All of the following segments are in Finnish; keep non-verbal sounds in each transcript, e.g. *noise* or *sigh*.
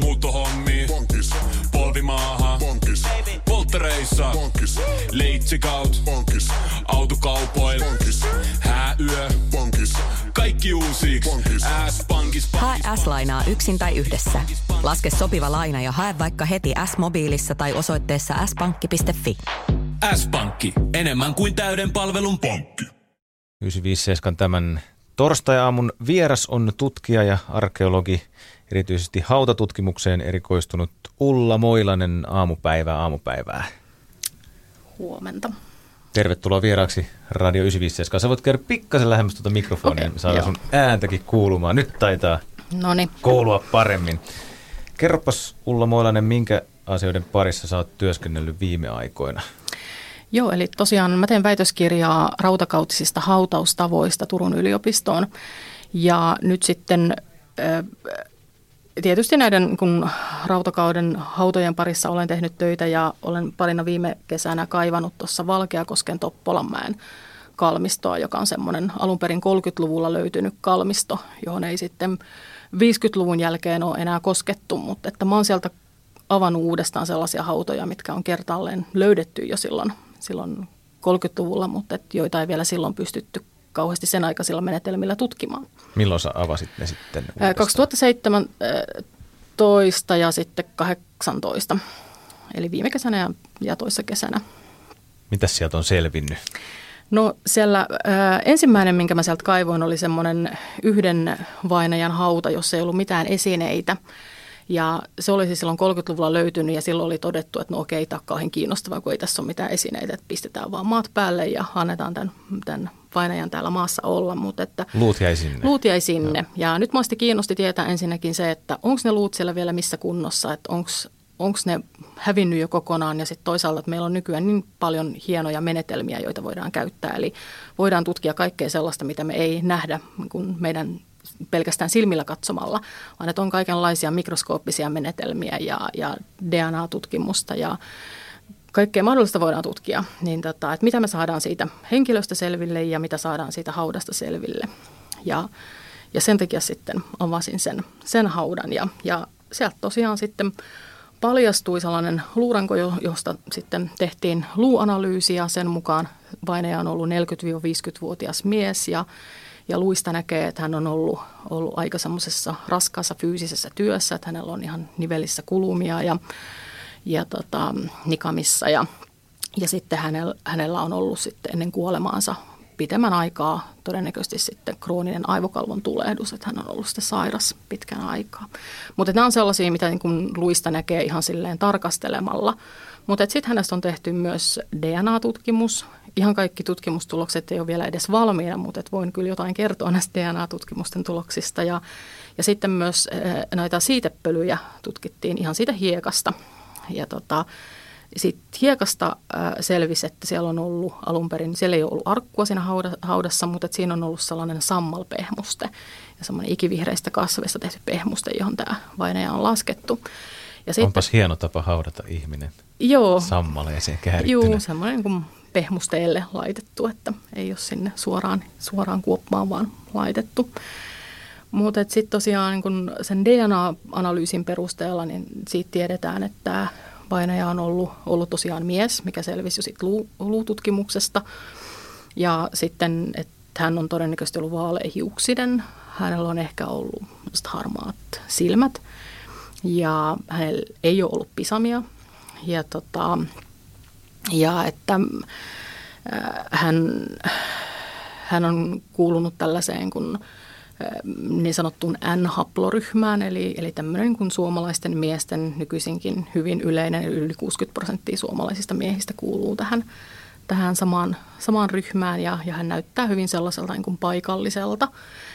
muuttohommi, Bonkis, polvimaaha, bonkis, polttereissa, bonkis, leitsikaut, bonkis, autokaupoil, bonkis, hääyö, bonkis, kaikki uusi. S-pankis, Hae S-lainaa yksin tai yhdessä. Laske sopiva laina ja hae vaikka heti S-mobiilissa tai osoitteessa s-pankki.fi. S-pankki, enemmän kuin täyden palvelun pankki. 957 tämän torstai-aamun vieras on tutkija ja arkeologi, erityisesti hautatutkimukseen erikoistunut Ulla Moilanen aamupäivää aamupäivää. Huomenta. Tervetuloa vieraaksi Radio 957. Sä voit käydä pikkasen lähemmäs tuota mikrofonia, Okei, niin saadaan joo. sun ääntäkin kuulumaan. Nyt taitaa No niin. koulua paremmin. Kerropas Ulla Moilanen, minkä asioiden parissa sä oot työskennellyt viime aikoina? Joo, eli tosiaan mä teen väitöskirjaa rautakautisista hautaustavoista Turun yliopistoon. Ja nyt sitten ö, tietysti näiden kun rautakauden hautojen parissa olen tehnyt töitä ja olen parina viime kesänä kaivannut tuossa Valkeakosken Toppolanmäen kalmistoa, joka on semmoinen alun perin 30-luvulla löytynyt kalmisto, johon ei sitten 50-luvun jälkeen ole enää koskettu, mutta että mä oon sieltä avannut uudestaan sellaisia hautoja, mitkä on kertaalleen löydetty jo silloin, silloin 30-luvulla, mutta et joita ei vielä silloin pystytty kauheasti sen aikaisilla menetelmillä tutkimaan. Milloin sä avasit ne sitten? Uudestaan? 2017 ja sitten 18, eli viime kesänä ja, ja toissa kesänä. Mitäs sieltä on selvinnyt? No siellä ää, ensimmäinen, minkä mä sieltä kaivoin, oli semmoinen yhden vainajan hauta, jossa ei ollut mitään esineitä. Ja se olisi silloin 30-luvulla löytynyt ja silloin oli todettu, että no okei, tämä on kauhean kiinnostavaa, kun ei tässä ole mitään esineitä, että pistetään vaan maat päälle ja annetaan tämän, tämän vainajan täällä maassa olla. Mutta että Luut jäi sinne. Luut jäi sinne. Joo. Ja nyt mua kiinnosti tietää ensinnäkin se, että onko ne luut siellä vielä missä kunnossa, että onko ne hävinnyt jo kokonaan ja sitten toisaalta, että meillä on nykyään niin paljon hienoja menetelmiä, joita voidaan käyttää. Eli voidaan tutkia kaikkea sellaista, mitä me ei nähdä kun meidän pelkästään silmillä katsomalla, vaan että on kaikenlaisia mikroskooppisia menetelmiä ja, ja DNA-tutkimusta ja kaikkea mahdollista voidaan tutkia, niin tota, että mitä me saadaan siitä henkilöstä selville ja mitä saadaan siitä haudasta selville. Ja, ja sen takia sitten avasin sen, sen haudan ja, ja sieltä tosiaan sitten paljastui sellainen luuranko, jo- josta sitten tehtiin luuanalyysi ja sen mukaan vainaja on ollut 40-50-vuotias mies ja, ja luista näkee, että hän on ollut, ollut aika semmoisessa raskaassa fyysisessä työssä, että hänellä on ihan nivelissä kulumia ja, ja tota, nikamissa ja, ja sitten hänellä, hänellä on ollut sitten ennen kuolemaansa pitemmän aikaa todennäköisesti sitten krooninen aivokalvon tulehdus, että hän on ollut sitten sairas pitkän aikaa. Mutta nämä on sellaisia, mitä niin kuin luista näkee ihan silleen tarkastelemalla. Mutta sitten hänestä on tehty myös DNA-tutkimus. Ihan kaikki tutkimustulokset ei ole vielä edes valmiina, mutta et voin kyllä jotain kertoa näistä DNA-tutkimusten tuloksista. Ja, ja sitten myös eh, näitä siitepölyjä tutkittiin ihan siitä hiekasta. Ja tota, sitten hiekasta äh, selvisi, että siellä on ollut alun perin, siellä ei ole ollut arkkua siinä hauda- haudassa, mutta että siinä on ollut sellainen sammalpehmuste ja semmoinen ikivihreistä kasveista tehty pehmuste, johon tämä vainaja on laskettu. Ja sitten, Onpas hieno tapa haudata ihminen joo, sammaleeseen käärittynä. Joo, semmoinen kuin pehmusteelle laitettu, että ei ole sinne suoraan, suoraan kuoppaan vaan laitettu. Mutta sitten tosiaan niin kun sen DNA-analyysin perusteella, niin siitä tiedetään, että tämä vainaja on ollut, ollut tosiaan mies, mikä selvisi jo sitten luu, luututkimuksesta. Ja sitten, että hän on todennäköisesti ollut vaaleahiuksinen. Hänellä on ehkä ollut harmaat silmät ja hänellä ei ole ollut pisamia. Ja, tota, ja että äh, hän, hän on kuulunut tällaiseen kuin niin sanottuun N-haploryhmään, eli, eli tämmöinen kuin suomalaisten miesten nykyisinkin hyvin yleinen, yli 60 prosenttia suomalaisista miehistä kuuluu tähän, tähän samaan, samaan ryhmään, ja, ja hän näyttää hyvin sellaiselta niin kuin paikalliselta.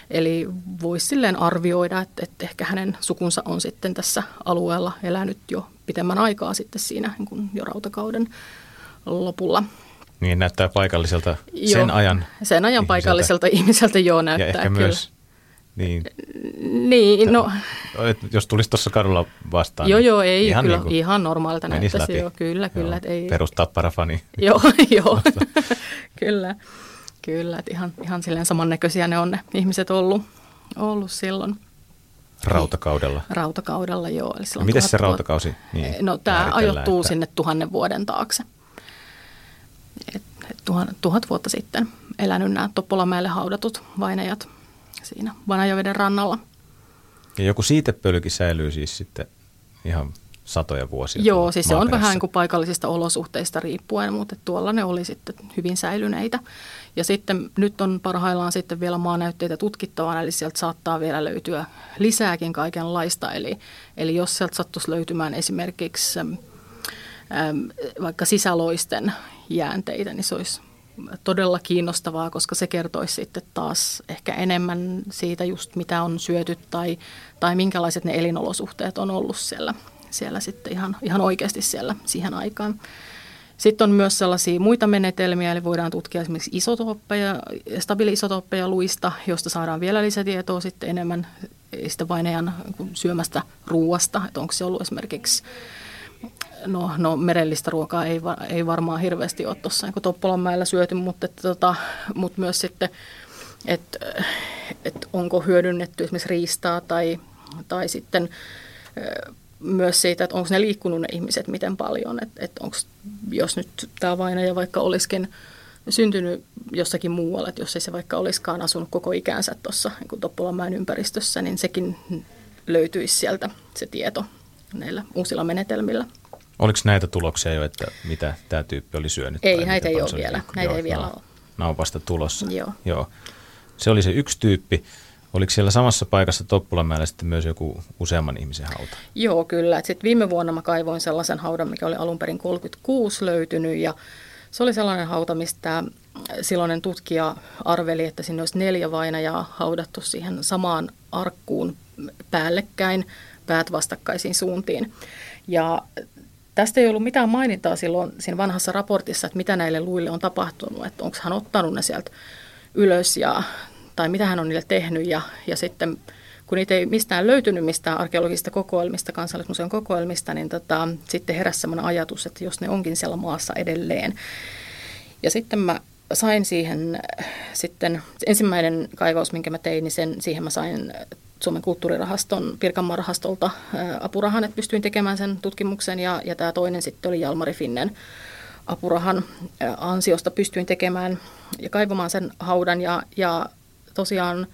Eli voisi silleen arvioida, että, että ehkä hänen sukunsa on sitten tässä alueella elänyt jo pitemmän aikaa sitten siinä niin kuin jo rautakauden lopulla. Niin näyttää paikalliselta Joo, sen ajan Sen ajan ihmiseltä. paikalliselta ihmiseltä joo näyttää Ja ehkä kyllä. myös, niin, Niin, no et jos tulisi tuossa kadulla vastaan. joo niin joo, ei ihan kyllä, niin kuin ihan normaalilta menisi näyttäisi joo, *laughs* *laughs* kyllä, kyllä. et ei, Perustapparafani. Joo, joo, kyllä, kyllä, että ihan, ihan silleen samannäköisiä ne on ne ihmiset ollut, ollut silloin. Rautakaudella? Rautakaudella, joo. Eli miten se rautakausi niin No tämä ajoittuu että... sinne tuhannen vuoden taakse. Et tuhat, tuhat vuotta sitten elänyt nämä Toppolamäelle haudatut vainajat siinä Vanajaveden rannalla. Ja joku siitepölykin säilyy siis sitten ihan satoja vuosia. Joo, siis se on vähän kuin paikallisista olosuhteista riippuen, mutta tuolla ne oli sitten hyvin säilyneitä. Ja sitten nyt on parhaillaan sitten vielä maanäytteitä tutkittavana, eli sieltä saattaa vielä löytyä lisääkin kaikenlaista. Eli, eli jos sieltä sattuisi löytymään esimerkiksi äm, vaikka sisäloisten jäänteitä, niin se olisi todella kiinnostavaa, koska se kertoisi sitten taas ehkä enemmän siitä just mitä on syöty tai, tai minkälaiset ne elinolosuhteet on ollut siellä, siellä sitten ihan, ihan oikeasti siellä siihen aikaan. Sitten on myös sellaisia muita menetelmiä, eli voidaan tutkia esimerkiksi isotooppeja, stabiili-isotooppeja luista, josta saadaan vielä lisätietoa sitten enemmän sitä vainajan syömästä ruuasta, että onko se ollut esimerkiksi no, no merellistä ruokaa ei, ei varmaan hirveästi ole tuossa niin Toppolanmäellä syöty, mutta, että, tota, mutta myös sitten, että, että onko hyödynnetty esimerkiksi riistaa tai, tai sitten myös siitä, että onko ne liikkunut ne ihmiset miten paljon, että, että onko, jos nyt tämä vainaja vaikka olisikin syntynyt jossakin muualla, että jos ei se vaikka olisikaan asunut koko ikänsä tuossa niin Toppolanmäen ympäristössä, niin sekin löytyisi sieltä se tieto näillä uusilla menetelmillä. Oliko näitä tuloksia jo, että mitä tämä tyyppi oli syönyt? Ei, näitä ei ole vielä. Näitä Joo, ei vielä ole. Nämä on vasta tulossa. Joo. Joo. Se oli se yksi tyyppi. Oliko siellä samassa paikassa Toppulamäellä sitten myös joku useamman ihmisen hauta? Joo, kyllä. Sitten viime vuonna mä kaivoin sellaisen haudan, mikä oli alun perin 36 löytynyt ja se oli sellainen hauta, mistä silloinen tutkija arveli, että sinne olisi neljä vainajaa haudattu siihen samaan arkkuun päällekkäin, päät vastakkaisiin suuntiin. Ja Tästä ei ollut mitään mainintaa silloin siinä vanhassa raportissa, että mitä näille luille on tapahtunut, että onko hän ottanut ne sieltä ylös ja, tai mitä hän on niille tehnyt ja, ja sitten kun niitä ei mistään löytynyt mistään arkeologisista kokoelmista, kansallismuseon kokoelmista, niin tota, sitten heräsi sellainen ajatus, että jos ne onkin siellä maassa edelleen. Ja sitten mä sain siihen sitten, ensimmäinen kaivaus, minkä mä tein, niin sen, siihen mä sain Suomen kulttuurirahaston, Pirkanmaan rahastolta apurahan, että pystyin tekemään sen tutkimuksen. Ja, ja tämä toinen sitten oli Jalmari Finnen apurahan ansiosta pystyin tekemään ja kaivamaan sen haudan. Ja, ja tosiaan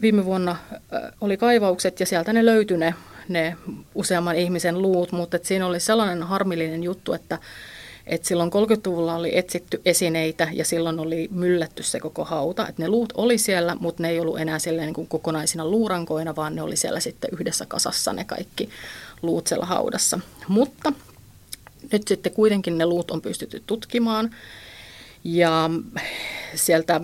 viime vuonna oli kaivaukset ja sieltä ne löytyi ne, ne useamman ihmisen luut, mutta siinä oli sellainen harmillinen juttu, että et silloin 30-luvulla oli etsitty esineitä ja silloin oli myllätty se koko hauta. Et ne luut oli siellä, mutta ne ei ollut enää niin kuin kokonaisina luurankoina, vaan ne oli siellä sitten yhdessä kasassa ne kaikki luut siellä haudassa. Mutta nyt sitten kuitenkin ne luut on pystytty tutkimaan ja sieltä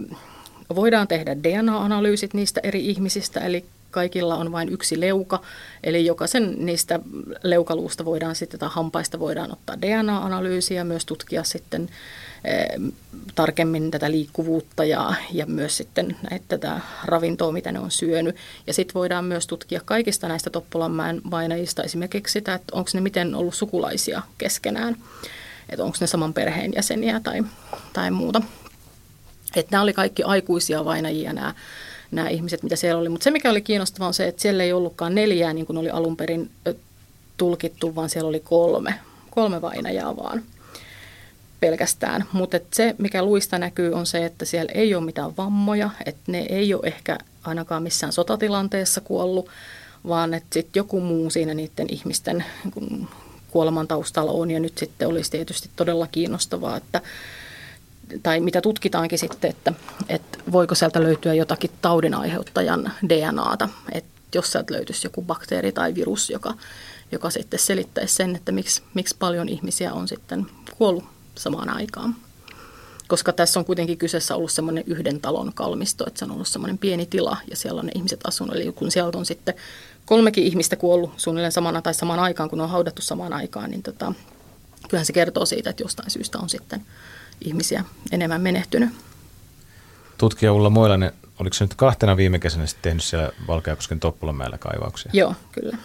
voidaan tehdä DNA-analyysit niistä eri ihmisistä, eli kaikilla on vain yksi leuka, eli jokaisen niistä leukaluusta voidaan sitten, tai hampaista voidaan ottaa DNA-analyysiä ja myös tutkia sitten eh, tarkemmin tätä liikkuvuutta ja, ja myös sitten näitä, tätä ravintoa, mitä ne on syönyt. Ja sitten voidaan myös tutkia kaikista näistä Toppolanmäen vainajista esimerkiksi sitä, että onko ne miten ollut sukulaisia keskenään, että onko ne saman perheenjäseniä tai, tai muuta. Että nämä oli kaikki aikuisia vainajia nämä nämä ihmiset, mitä siellä oli. Mutta se, mikä oli kiinnostavaa, on se, että siellä ei ollutkaan neljää, niin kuin oli alun perin tulkittu, vaan siellä oli kolme, kolme vainajaa vaan pelkästään. Mutta se, mikä luista näkyy, on se, että siellä ei ole mitään vammoja, että ne ei ole ehkä ainakaan missään sotatilanteessa kuollut, vaan että sitten joku muu siinä niiden ihmisten niin kuoleman taustalla on. Ja nyt sitten olisi tietysti todella kiinnostavaa, että tai mitä tutkitaankin sitten, että, että voiko sieltä löytyä jotakin taudin aiheuttajan DNAta, että jos sieltä löytyisi joku bakteeri tai virus, joka, joka sitten selittäisi sen, että miksi, miksi paljon ihmisiä on sitten kuollut samaan aikaan. Koska tässä on kuitenkin kyseessä ollut semmoinen yhden talon kalmisto, että se on ollut semmoinen pieni tila ja siellä on ne ihmiset asunut. Eli kun sieltä on sitten kolmekin ihmistä kuollut suunnilleen samana tai samaan aikaan, kun on haudattu samaan aikaan, niin tota, kyllähän se kertoo siitä, että jostain syystä on sitten ihmisiä enemmän menehtynyt. Tutkija Ulla Moilainen, oliko se nyt kahtena viime kesänä sitten tehnyt siellä Valkeakosken Toppulanmäellä kaivauksia? Joo, kyllä.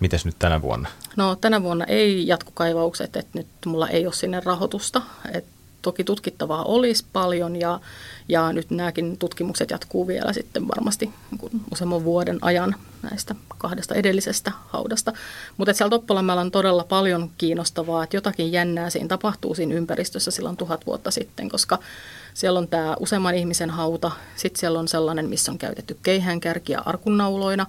Mites nyt tänä vuonna? No tänä vuonna ei jatkukaivaukset, että nyt mulla ei ole sinne rahoitusta. Et toki tutkittavaa olisi paljon ja, ja nyt nämäkin tutkimukset jatkuu vielä sitten varmasti niin useamman vuoden ajan näistä kahdesta edellisestä haudasta. Mutta siellä Toppolammella on todella paljon kiinnostavaa, että jotakin jännää siinä tapahtuu siinä ympäristössä silloin tuhat vuotta sitten, koska siellä on tämä useamman ihmisen hauta, sitten siellä on sellainen, missä on käytetty keihäänkärkiä arkunnauloina,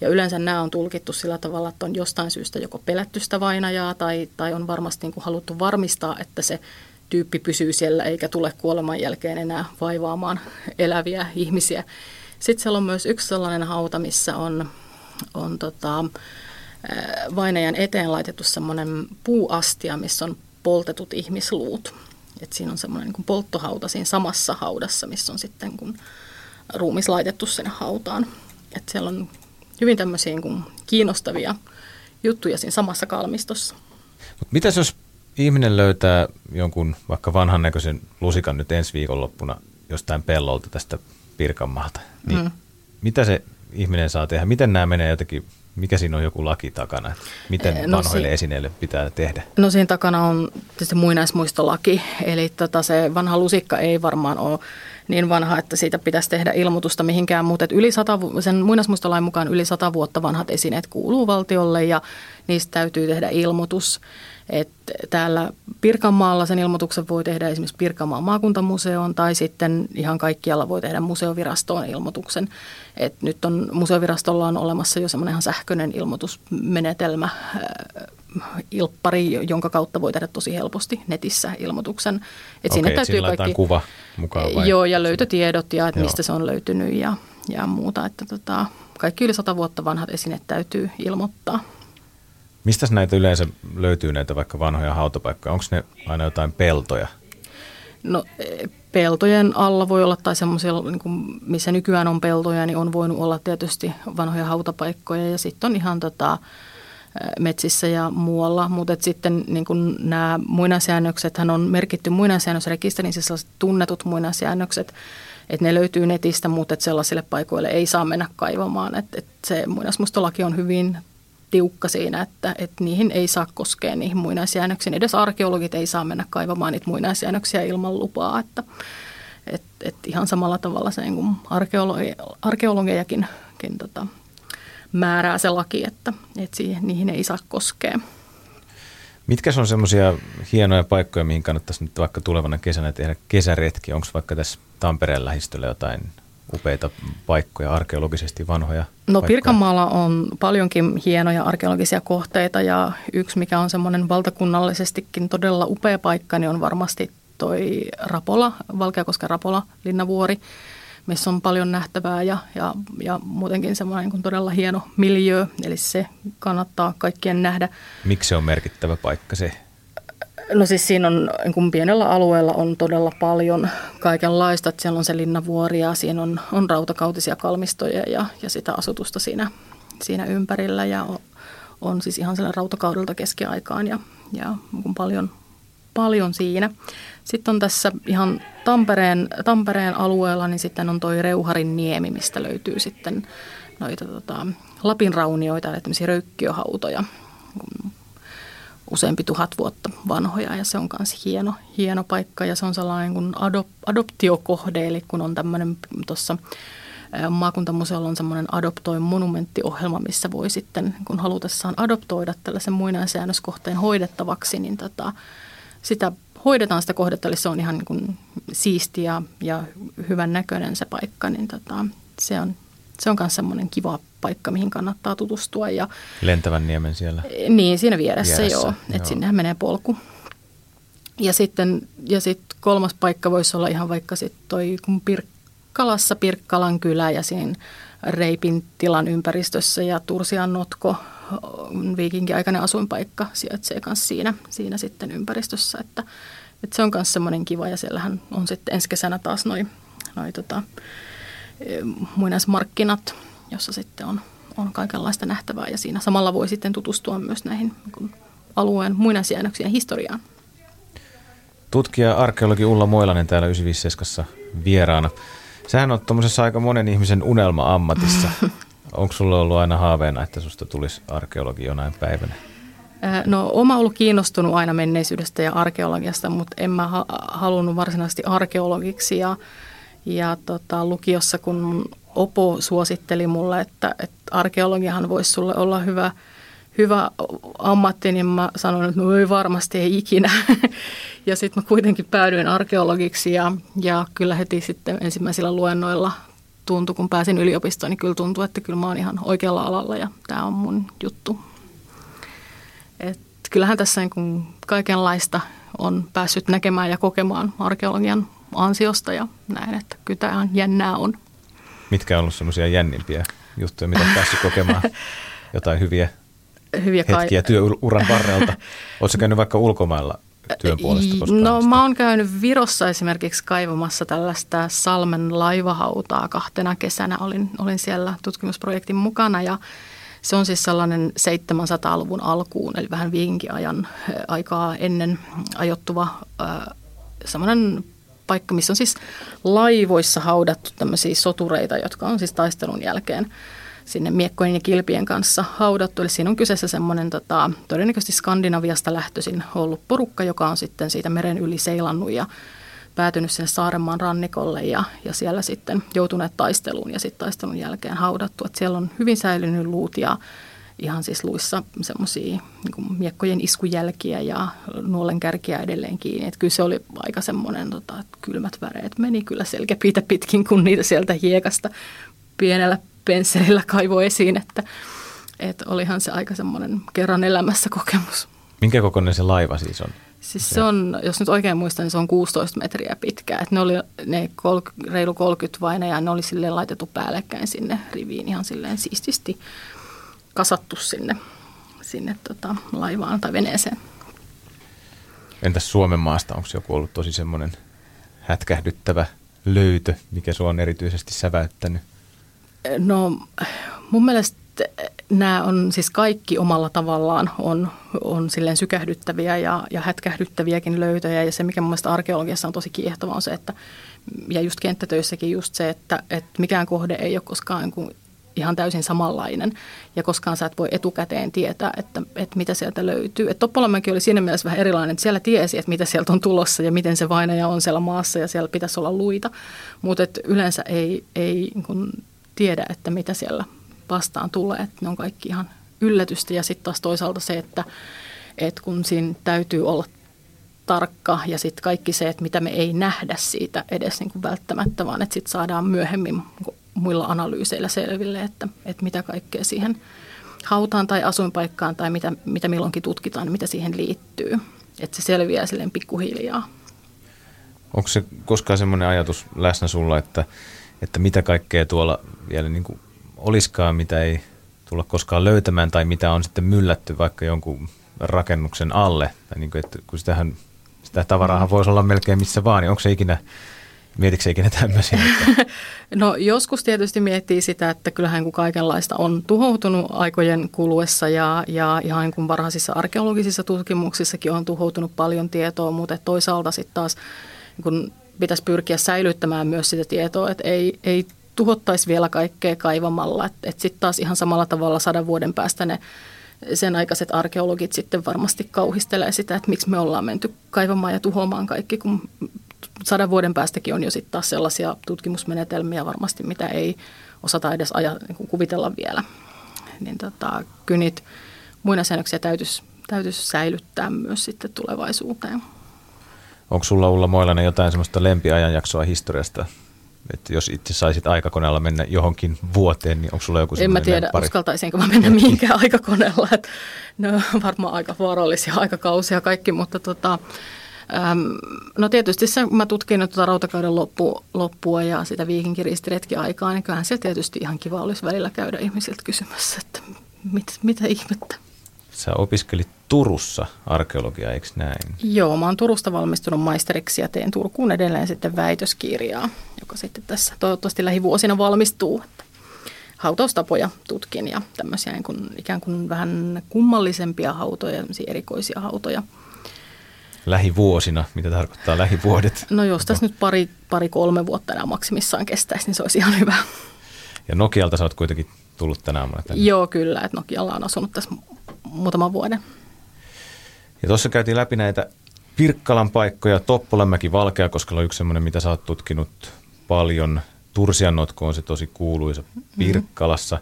ja yleensä nämä on tulkittu sillä tavalla, että on jostain syystä joko pelätty sitä vainajaa, tai, tai on varmasti niin kuin haluttu varmistaa, että se tyyppi pysyy siellä eikä tule kuoleman jälkeen enää vaivaamaan eläviä ihmisiä. Sitten siellä on myös yksi sellainen hauta, missä on, on tota, vainajan eteen laitettu semmoinen puuastia, missä on poltetut ihmisluut. Et siinä on semmoinen niin polttohauta siinä samassa haudassa, missä on sitten kun ruumis laitettu sinne hautaan. Et siellä on hyvin tämmöisiä niin kiinnostavia juttuja siinä samassa kalmistossa. Mut mitäs jos ihminen löytää jonkun vaikka vanhan näköisen lusikan nyt ensi viikonloppuna jostain pellolta tästä Pirkanmaalta, niin mm. mitä se ihminen saa tehdä? Miten nämä menee jotenkin mikä siinä on joku laki takana? Miten eh, no vanhoille si- esineille pitää tehdä? No siinä takana on tietysti muinaismuistolaki, eli tota se vanha lusikka ei varmaan ole niin vanha, että siitä pitäisi tehdä ilmoitusta mihinkään, mutta yli sata, sen muinaismuistolain mukaan yli sata vuotta vanhat esineet kuuluu valtiolle ja niistä täytyy tehdä ilmoitus. Et täällä Pirkanmaalla sen ilmoituksen voi tehdä esimerkiksi Pirkanmaan maakuntamuseoon tai sitten ihan kaikkialla voi tehdä museovirastoon ilmoituksen. Et nyt on museovirastolla on olemassa jo semmoinen ihan sähköinen ilmoitusmenetelmä, äh, ilppari, jonka kautta voi tehdä tosi helposti netissä ilmoituksen. Et Okei, sinne täytyy kaikki, kuva mukaan vai? Joo, ja löytötiedot ja että mistä se on löytynyt ja, ja muuta. Että tota, kaikki yli sata vuotta vanhat esineet täytyy ilmoittaa. Mistä näitä yleensä löytyy näitä vaikka vanhoja hautapaikkoja? Onko ne aina jotain peltoja? No e, peltojen alla voi olla tai semmoisia, niin missä nykyään on peltoja, niin on voinut olla tietysti vanhoja hautapaikkoja ja sitten on ihan tota, e, metsissä ja muualla, mutta sitten niin kuin nämä muinaisjäännökset on merkitty muinaisjäännösrekisteriin, siis sellaiset tunnetut muinaisjäännökset, että ne löytyy netistä, mutta sellaisille paikoille ei saa mennä kaivamaan. Että, että se muinaismustolaki on hyvin tiukka siinä, että, että niihin ei saa koskea niihin muinaisjäännöksiin. Edes arkeologit ei saa mennä kaivamaan niitä muinaisjäännöksiä ilman lupaa, että et, et ihan samalla tavalla se niin arkeologi, arkeologiakin tota, määrää se laki, että, että siihen, niihin ei saa koskea. Mitkä on semmoisia hienoja paikkoja, mihin kannattaisi nyt vaikka tulevana kesänä tehdä kesäretki? Onko vaikka tässä Tampereen lähistöllä jotain upeita paikkoja, arkeologisesti vanhoja No paikkoja? Pirkanmaalla on paljonkin hienoja arkeologisia kohteita ja yksi, mikä on semmoinen valtakunnallisestikin todella upea paikka, niin on varmasti toi Rapola, Valkeakosken Rapola, Linnavuori, missä on paljon nähtävää ja, ja, ja muutenkin semmoinen niin todella hieno miljö, eli se kannattaa kaikkien nähdä. Miksi se on merkittävä paikka se? No siis siinä on, niin kuin pienellä alueella on todella paljon kaikenlaista. Että siellä on se linnavuori ja siinä on, on rautakautisia kalmistoja ja, ja sitä asutusta siinä, siinä ympärillä. Ja on, on siis ihan siellä rautakaudelta keskiaikaan ja, ja niin paljon, paljon siinä. Sitten on tässä ihan Tampereen, Tampereen alueella, niin sitten on toi Reuharin niemi, mistä löytyy sitten noita tota, Lapin raunioita, eli tämmöisiä röykkiöhautoja useampi tuhat vuotta vanhoja ja se on myös hieno, hieno paikka ja se on sellainen kuin adop, adoptiokohde, eli kun on tämmöinen tuossa maakuntamuseolla on semmoinen adoptoi monumenttiohjelma, missä voi sitten, kun halutessaan adoptoida tällaisen muinaisjäännöskohteen hoidettavaksi, niin tota, sitä hoidetaan sitä kohdetta, eli se on ihan niin kuin siisti ja, ja hyvän näköinen se paikka, niin tota, se on se on myös semmoinen kiva paikka, mihin kannattaa tutustua. Ja, Lentävän niemen siellä? Niin, siinä vieressä, vieressä joo. Että sinnehän menee polku. Ja sitten ja sit kolmas paikka voisi olla ihan vaikka sitten toi kun Pirkkalassa Pirkkalan kylä ja siinä Reipin tilan ympäristössä ja Tursian notko viikinkin asuinpaikka sijaitsee myös siinä, siinä sitten ympäristössä. Että, että se on myös semmoinen kiva ja siellähän on sitten ensi kesänä taas noin noi tota, muinaismarkkinat, jossa sitten on, on kaikenlaista nähtävää ja siinä samalla voi sitten tutustua myös näihin niin alueen muinaisjäännöksien historiaan. Tutkija arkeologi Ulla Moilanen täällä 957 vieraana. Sähän on tuommoisessa aika monen ihmisen unelma-ammatissa. *laughs* Onko sulla ollut aina haaveena, että susta tulisi arkeologi jonain päivänä? No oma ollut kiinnostunut aina menneisyydestä ja arkeologiasta, mutta en mä ha- halunnut varsinaisesti arkeologiksi. Ja, ja tota, lukiossa kun Opo suositteli mulle, että, että arkeologiahan voisi sulle olla hyvä, hyvä ammatti, niin mä sanoin, että no ei varmasti, ei ikinä. *laughs* ja sitten mä kuitenkin päädyin arkeologiksi ja, ja kyllä heti sitten ensimmäisillä luennoilla tuntui, kun pääsin yliopistoon, niin kyllä tuntui, että kyllä mä oon ihan oikealla alalla ja tämä on mun juttu. Et kyllähän tässä niin kuin kaikenlaista on päässyt näkemään ja kokemaan arkeologian ansiosta ja näin, että kyllä tämä jännää on. Mitkä on ollut semmoisia jännimpiä juttuja, mitä päässyt kokemaan? Jotain hyviä, hyviä hetkiä kai... työuran varrelta. Oletko käynyt vaikka ulkomailla työn puolesta koskaan? No mä oon käynyt Virossa esimerkiksi kaivamassa tällaista Salmen laivahautaa kahtena kesänä. Olin, olin siellä tutkimusprojektin mukana ja se on siis sellainen 700-luvun alkuun, eli vähän viinkiajan aikaa ennen ajottuva semmoinen paikka, missä on siis laivoissa haudattu tämmöisiä sotureita, jotka on siis taistelun jälkeen sinne miekkojen ja kilpien kanssa haudattu. Eli siinä on kyseessä semmoinen tota, todennäköisesti Skandinaviasta lähtöisin ollut porukka, joka on sitten siitä meren yli seilannut ja päätynyt sinne Saarenmaan rannikolle ja, ja siellä sitten joutuneet taisteluun ja sitten taistelun jälkeen haudattu. Et siellä on hyvin säilynyt luut ja ihan siis luissa semmoisia niin miekkojen iskujälkiä ja nuolen kärkiä edelleen kiinni. Et kyllä se oli aika semmoinen, tota, että kylmät väreet meni kyllä selkäpiitä pitkin, kun niitä sieltä hiekasta pienellä pensselillä kaivoi esiin, että, että olihan se aika semmoinen kerran elämässä kokemus. Minkä kokoinen se laiva siis on? Siis se on, jos nyt oikein muistan, niin se on 16 metriä pitkä. Et ne oli ne kol, reilu 30 vaina ja ne oli silleen laitettu päällekkäin sinne riviin ihan silleen siististi kasattu sinne, sinne tota, laivaan tai veneeseen. Entäs Suomen maasta, onko joku ollut tosi semmoinen hätkähdyttävä löytö, mikä sua on erityisesti säväyttänyt? No mun mielestä nämä on siis kaikki omalla tavallaan on, on silleen sykähdyttäviä ja, ja hätkähdyttäviäkin löytöjä. Ja se, mikä mun mielestä arkeologiassa on tosi kiehtova, on se, että ja just kenttätöissäkin just se, että, että mikään kohde ei ole koskaan niin ihan täysin samanlainen. Ja koskaan sä et voi etukäteen tietää, että, että mitä sieltä löytyy. Että Toppolamäki oli siinä mielessä vähän erilainen, että siellä tiesi, että mitä sieltä on tulossa ja miten se vainaja on siellä maassa ja siellä pitäisi olla luita. Mutta yleensä ei, ei kun tiedä, että mitä siellä vastaan tulee. Että ne on kaikki ihan yllätystä ja sitten taas toisaalta se, että, että kun siinä täytyy olla tarkka ja sitten kaikki se, että mitä me ei nähdä siitä edes niin kuin välttämättä, vaan että sitten saadaan myöhemmin muilla analyyseillä selville, että, että mitä kaikkea siihen hautaan tai asuinpaikkaan tai mitä, mitä milloinkin tutkitaan, mitä siihen liittyy. Että se selviää silleen pikkuhiljaa. Onko se koskaan semmoinen ajatus läsnä sulla, että, että mitä kaikkea tuolla vielä niin kuin olisikaan, mitä ei tulla koskaan löytämään tai mitä on sitten myllätty vaikka jonkun rakennuksen alle. Tai niin kuin, että kun sitähän, sitä tavaraahan voisi olla melkein missä vaan, niin onko se ikinä, mietitkö ikinä tämmöisiä? *laughs* No joskus tietysti miettii sitä, että kyllähän kun kaikenlaista on tuhoutunut aikojen kuluessa ja, ja ihan kuin varhaisissa arkeologisissa tutkimuksissakin on tuhoutunut paljon tietoa, mutta toisaalta sitten taas kun pitäisi pyrkiä säilyttämään myös sitä tietoa, että ei, ei tuhottaisi vielä kaikkea kaivamalla. Että et sitten taas ihan samalla tavalla sadan vuoden päästä ne sen aikaiset arkeologit sitten varmasti kauhistelee sitä, että miksi me ollaan menty kaivamaan ja tuhoamaan kaikki, kun sadan vuoden päästäkin on jo sitten taas sellaisia tutkimusmenetelmiä varmasti, mitä ei osata edes aja, niin kuvitella vielä. Niin tota, kyllä niitä muinaisjäännöksiä täytyisi, täytyisi säilyttää myös sitten tulevaisuuteen. Onko sulla Ulla Moilanen jotain semmoista lempiajanjaksoa historiasta, että jos itse saisit aikakoneella mennä johonkin vuoteen, niin onko sulla joku En mä tiedä, pari... uskaltaisinko mä mennä mihinkään aikakoneella. Että ne on varmaan aika vaarallisia aikakausia kaikki, mutta tota, äm, no tietysti se, kun mä tutkin tuota rautakauden loppu, loppua ja sitä viikinkiristiretki-aikaa, niin kyllähän se tietysti ihan kiva olisi välillä käydä ihmisiltä kysymässä, että mit, mitä ihmettä. Sä opiskelit Turussa arkeologiaa, eikö näin? Joo, mä oon Turusta valmistunut maisteriksi ja teen Turkuun edelleen sitten väitöskirjaa, joka sitten tässä toivottavasti lähivuosina valmistuu. Hautaustapoja tutkin ja tämmöisiä niin kuin, ikään kuin vähän kummallisempia hautoja, erikoisia hautoja. Lähivuosina, mitä tarkoittaa lähivuodet? No jos tässä nyt pari, pari kolme vuotta enää maksimissaan kestäisi, niin se olisi ihan hyvä. Ja Nokialta sä oot kuitenkin tullut tänä aamuna tänne. Joo, kyllä. Että Nokialla on asunut tässä muutaman vuoden. Ja tuossa käytiin läpi näitä Pirkkalan paikkoja, Toppolanmäki, Valkeakoskella on yksi semmoinen, mitä sä oot tutkinut paljon. Tursiannotko on se tosi kuuluisa Pirkkalassa.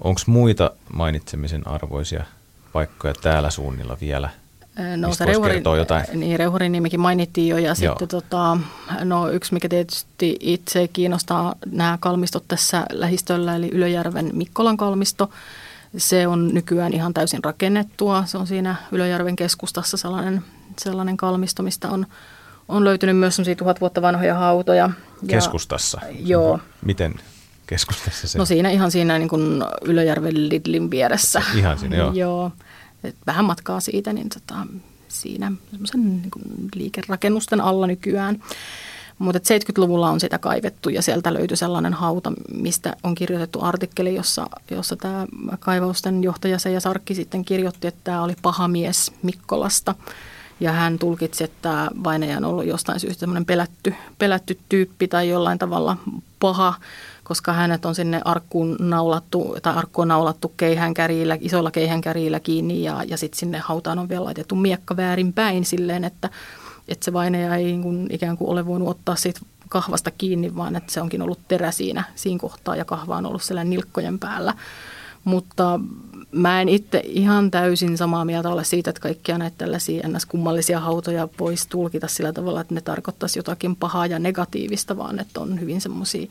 Onko muita mainitsemisen arvoisia paikkoja täällä suunnilla vielä? No Mistä se jotain? niin, Reuharin nimikin mainittiin jo ja Joo. sitten tota, no, yksi mikä tietysti itse kiinnostaa nämä kalmistot tässä lähistöllä eli Ylöjärven Mikkolan kalmisto. Se on nykyään ihan täysin rakennettua. Se on siinä Ylöjärven keskustassa sellainen, sellainen kalmisto, mistä on, on löytynyt myös sellaisia tuhat vuotta vanhoja hautoja. Ja- Keskustassa? Joo. Miten keskustassa se No siinä ihan siinä niin kuin Ylöjärven Lidlin vieressä. Ihan siinä, joo. *laughs* joo. Et vähän matkaa siitä, niin tota, siinä semmoisen niin liikerakennusten alla nykyään. Mutta 70-luvulla on sitä kaivettu ja sieltä löytyi sellainen hauta, mistä on kirjoitettu artikkeli, jossa, jossa tämä kaivausten johtaja Seija Sarkki sitten kirjoitti, että tämä oli paha mies Mikkolasta. Ja hän tulkitsi, että vainaja on ollut jostain syystä semmoinen pelätty, pelätty tyyppi tai jollain tavalla paha, koska hänet on sinne arkkuun naulattu, tai arkku on naulattu keihänkärjillä, isoilla keihänkärjillä kiinni ja, ja sitten sinne hautaan on vielä laitettu miekka väärinpäin silleen, että, että se vainaja ei niin kuin, ikään kuin ole voinut ottaa siitä kahvasta kiinni, vaan että se onkin ollut terä siinä, siinä kohtaa ja kahva on ollut siellä nilkkojen päällä. Mutta mä en itse ihan täysin samaa mieltä ole siitä, että kaikkia näitä tällaisia ns-kummallisia hautoja voisi tulkita sillä tavalla, että ne tarkoittaisi jotakin pahaa ja negatiivista, vaan että on hyvin semmoisia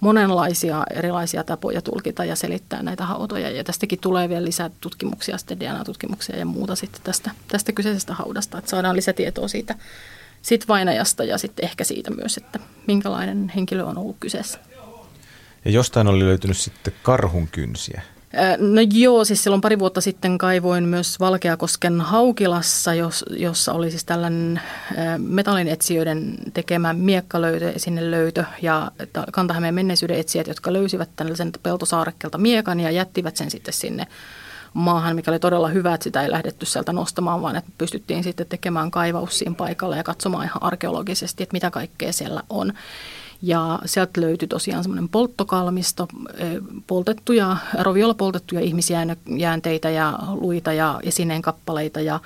monenlaisia erilaisia tapoja tulkita ja selittää näitä hautoja. Ja tästäkin tulee vielä lisää tutkimuksia, sitten DNA-tutkimuksia ja muuta sitten tästä, tästä kyseisestä haudasta, että saadaan lisätietoa siitä, siitä vainajasta ja sitten ehkä siitä myös, että minkälainen henkilö on ollut kyseessä. Ja jostain oli löytynyt sitten karhun kynsiä. No joo, siis silloin pari vuotta sitten kaivoin myös Valkeakosken Haukilassa, jos, jossa oli siis tällainen metallinetsijöiden tekemä miekkalöytö, sinne löytö ja Kantahämeen menneisyyden etsijät, jotka löysivät tällaisen peltosaarekkelta miekan ja jättivät sen sitten sinne maahan, mikä oli todella hyvä, että sitä ei lähdetty sieltä nostamaan, vaan että pystyttiin sitten tekemään kaivaus siinä paikalla ja katsomaan ihan arkeologisesti, että mitä kaikkea siellä on. Ja sieltä löytyi tosiaan semmoinen polttokalmisto, poltettuja, roviolla poltettuja ihmisjäänteitä ja luita ja esineen kappaleita. Ja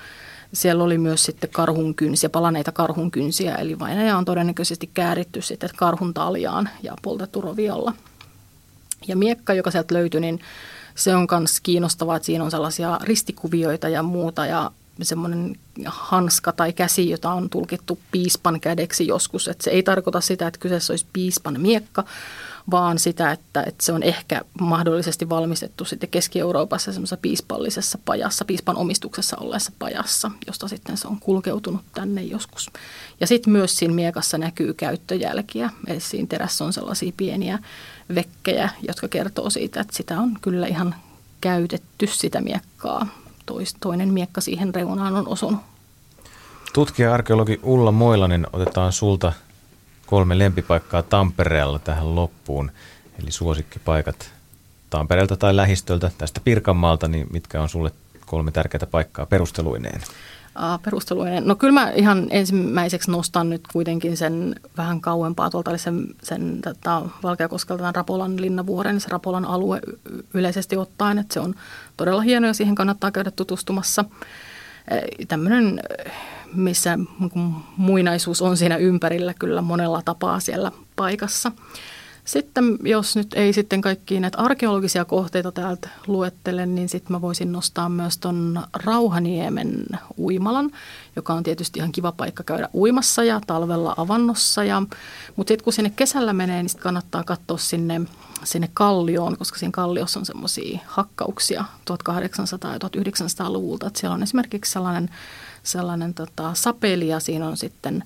siellä oli myös sitten karhunkynsiä, palaneita karhunkynsiä, eli vainaja on todennäköisesti kääritty sitten karhun taljaan ja poltettu roviolla. Ja miekka, joka sieltä löytyi, niin se on myös kiinnostavaa, että siinä on sellaisia ristikuvioita ja muuta. Ja semmoinen hanska tai käsi, jota on tulkittu piispan kädeksi joskus. Että se ei tarkoita sitä, että kyseessä olisi piispan miekka, vaan sitä, että, että se on ehkä mahdollisesti valmistettu sitten Keski-Euroopassa semmoisessa piispallisessa pajassa, piispan omistuksessa olleessa pajassa, josta sitten se on kulkeutunut tänne joskus. Ja sitten myös siinä miekassa näkyy käyttöjälkiä, eli siinä terässä on sellaisia pieniä vekkejä, jotka kertoo siitä, että sitä on kyllä ihan käytetty sitä miekkaa toinen miekka siihen reunaan on osunut. Tutkija-arkeologi Ulla Moilanen, otetaan sulta kolme lempipaikkaa Tampereella tähän loppuun. Eli suosikkipaikat Tampereelta tai lähistöltä, tästä Pirkanmaalta, niin mitkä on sulle kolme tärkeää paikkaa perusteluineen? Perusteluineen. No kyllä mä ihan ensimmäiseksi nostan nyt kuitenkin sen vähän kauempaa tuolta, eli sen, sen tätä Valkeakoskelta Rapolan linnavuoren, se Rapolan alue yleisesti ottaen, että se on todella hieno ja siihen kannattaa käydä tutustumassa. Tämmöinen, missä muinaisuus on siinä ympärillä kyllä monella tapaa siellä paikassa. Sitten jos nyt ei sitten kaikki näitä arkeologisia kohteita täältä luettele, niin sitten mä voisin nostaa myös ton Rauhaniemen uimalan, joka on tietysti ihan kiva paikka käydä uimassa ja talvella avannossa. Ja, mutta sitten kun sinne kesällä menee, niin sitten kannattaa katsoa sinne, sinne kallioon, koska siinä kalliossa on semmoisia hakkauksia 1800- ja 1900-luvulta. Et siellä on esimerkiksi sellainen, sellainen tota, sapeli ja siinä on sitten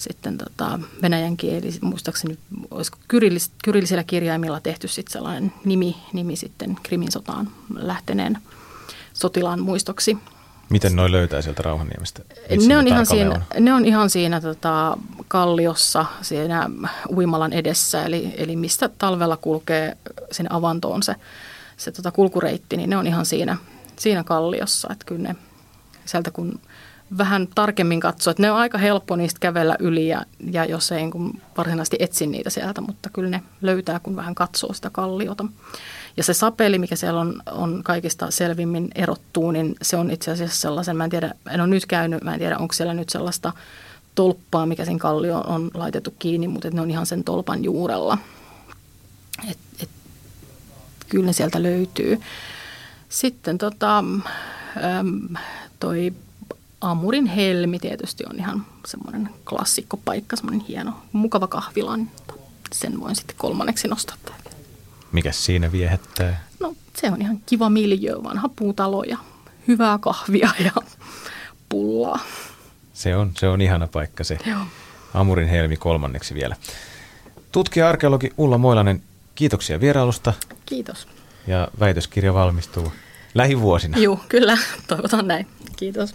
sitten tota venäjän kieli, muistaakseni olisiko kyrillis, kyrillisillä kirjaimilla tehty sitten sellainen nimi, nimi sitten Krimin sotaan lähteneen sotilaan muistoksi. Miten noin löytää sieltä Rauhaniemestä? Ne on, ihan siinä, on? ne on ihan siinä tota, kalliossa, siinä uimalan edessä, eli, eli mistä talvella kulkee sinne avantoon se, se tota kulkureitti, niin ne on ihan siinä, siinä kalliossa. Että kyllä ne, sieltä kun vähän tarkemmin katsoa, että ne on aika helppo niistä kävellä yli ja, ja jos ei niin varsinaisesti etsi niitä sieltä, mutta kyllä ne löytää, kun vähän katsoo sitä kalliota. Ja se sapeli, mikä siellä on, on kaikista selvimmin erottuu, niin se on itse asiassa sellaisen, mä en tiedä, en ole nyt käynyt, mä en tiedä onko siellä nyt sellaista tolppaa, mikä sen kallio on laitettu kiinni, mutta ne on ihan sen tolpan juurella. Et, et, kyllä ne sieltä löytyy. Sitten tota, äm, toi Amurin helmi tietysti on ihan semmoinen klassikkopaikka, semmoinen hieno, mukava kahvila. Niin sen voin sitten kolmanneksi nostaa. Mikä siinä viehättää? No se on ihan kiva miljö, vanha puutalo ja hyvää kahvia ja pullaa. Se on, se on ihana paikka se. Joo. Amurin helmi kolmanneksi vielä. Tutkija-arkeologi Ulla Moilanen, kiitoksia vierailusta. Kiitos. Ja väitöskirja valmistuu lähivuosina. Joo, kyllä. Toivotaan näin. Kiitos.